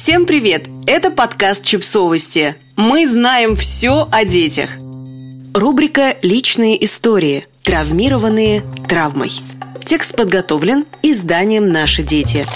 Всем привет! Это подкаст «Чипсовости». Мы знаем все о детях. Рубрика «Личные истории. Травмированные травмой». Текст подготовлен изданием «Наши дети».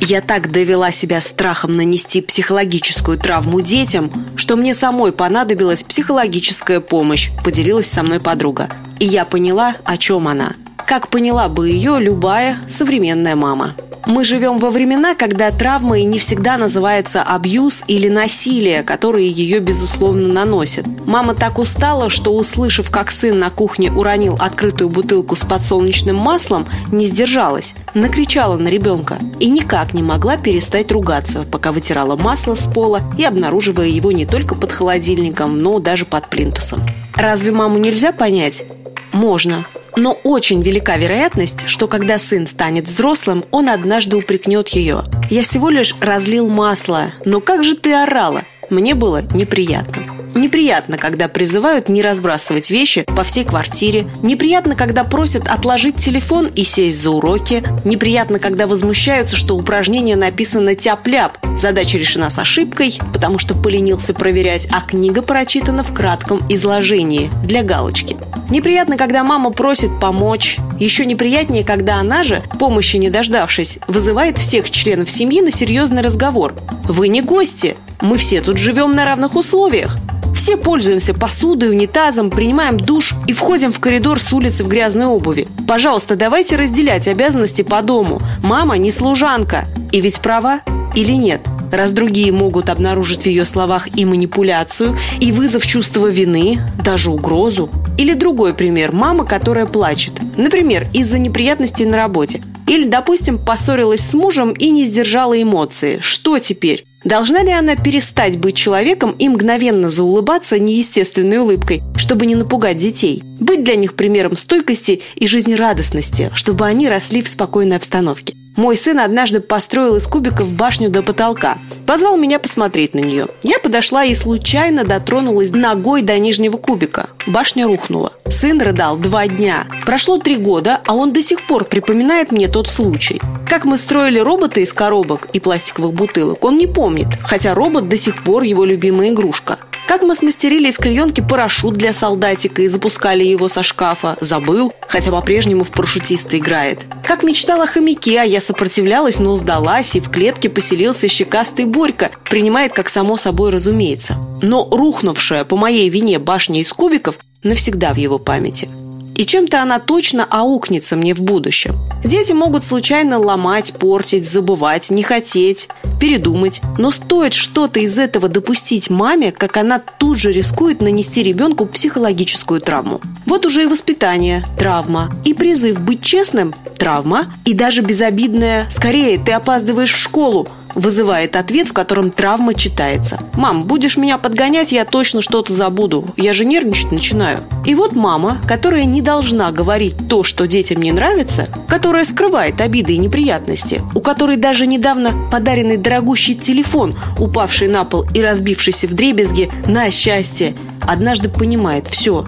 Я так довела себя страхом нанести психологическую травму детям, что мне самой понадобилась психологическая помощь, поделилась со мной подруга. И я поняла, о чем она. Как поняла бы ее любая современная мама. Мы живем во времена, когда травмой не всегда называется абьюз или насилие, которые ее, безусловно, наносят. Мама так устала, что, услышав, как сын на кухне уронил открытую бутылку с подсолнечным маслом, не сдержалась, накричала на ребенка и никак не могла перестать ругаться, пока вытирала масло с пола и обнаруживая его не только под холодильником, но даже под плинтусом. Разве маму нельзя понять? Можно. Но очень велика вероятность, что когда сын станет взрослым, он однажды упрекнет ее. «Я всего лишь разлил масло, но как же ты орала?» Мне было неприятно. Неприятно, когда призывают не разбрасывать вещи по всей квартире. Неприятно, когда просят отложить телефон и сесть за уроки. Неприятно, когда возмущаются, что упражнение написано тяп-ляп. Задача решена с ошибкой, потому что поленился проверять, а книга прочитана в кратком изложении для галочки. Неприятно, когда мама просит помочь. Еще неприятнее, когда она же, помощи не дождавшись, вызывает всех членов семьи на серьезный разговор. «Вы не гости. Мы все тут живем на равных условиях. Все пользуемся посудой, унитазом, принимаем душ и входим в коридор с улицы в грязной обуви. Пожалуйста, давайте разделять обязанности по дому. Мама не служанка. И ведь права или нет? Раз другие могут обнаружить в ее словах и манипуляцию, и вызов чувства вины, даже угрозу. Или другой пример – мама, которая плачет. Например, из-за неприятностей на работе. Или, допустим, поссорилась с мужем и не сдержала эмоции. Что теперь? Должна ли она перестать быть человеком и мгновенно заулыбаться неестественной улыбкой, чтобы не напугать детей? Быть для них примером стойкости и жизнерадостности, чтобы они росли в спокойной обстановке? Мой сын однажды построил из кубиков башню до потолка. Позвал меня посмотреть на нее. Я подошла и случайно дотронулась ногой до нижнего кубика. Башня рухнула. Сын рыдал два дня. Прошло три года, а он до сих пор припоминает мне тот случай. Как мы строили робота из коробок и пластиковых бутылок, он не помнит, хотя робот до сих пор его любимая игрушка. Как мы смастерили из клеенки парашют для солдатика и запускали его со шкафа, забыл, хотя по-прежнему в парашютиста играет. Как мечтала о хомяке, а я сопротивлялась, но сдалась, и в клетке поселился щекастый Борька, принимает как само собой разумеется. Но рухнувшая по моей вине башня из кубиков навсегда в его памяти – и чем-то она точно аукнется мне в будущем. Дети могут случайно ломать, портить, забывать, не хотеть, передумать. Но стоит что-то из этого допустить маме, как она тут же рискует нанести ребенку психологическую травму. Вот уже и воспитание – травма. И призыв быть честным – травма. И даже безобидное «скорее, ты опаздываешь в школу» вызывает ответ, в котором травма читается. «Мам, будешь меня подгонять, я точно что-то забуду. Я же нервничать начинаю». И вот мама, которая не должна говорить то, что детям не нравится, которая скрывает обиды и неприятности, у которой даже недавно подаренный дорогущий телефон, упавший на пол и разбившийся в дребезги на счастье, однажды понимает «все,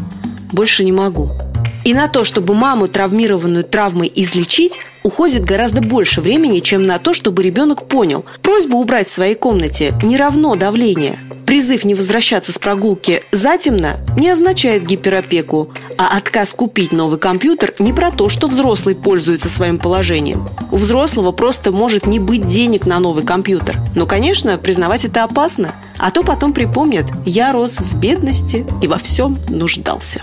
больше не могу». И на то, чтобы маму, травмированную травмой, излечить, уходит гораздо больше времени, чем на то, чтобы ребенок понял. Просьба убрать в своей комнате не равно давление. Призыв не возвращаться с прогулки затемно не означает гиперопеку, а отказ купить новый компьютер не про то, что взрослый пользуется своим положением. У взрослого просто может не быть денег на новый компьютер. Но, конечно, признавать это опасно, а то потом припомнят «я рос в бедности и во всем нуждался».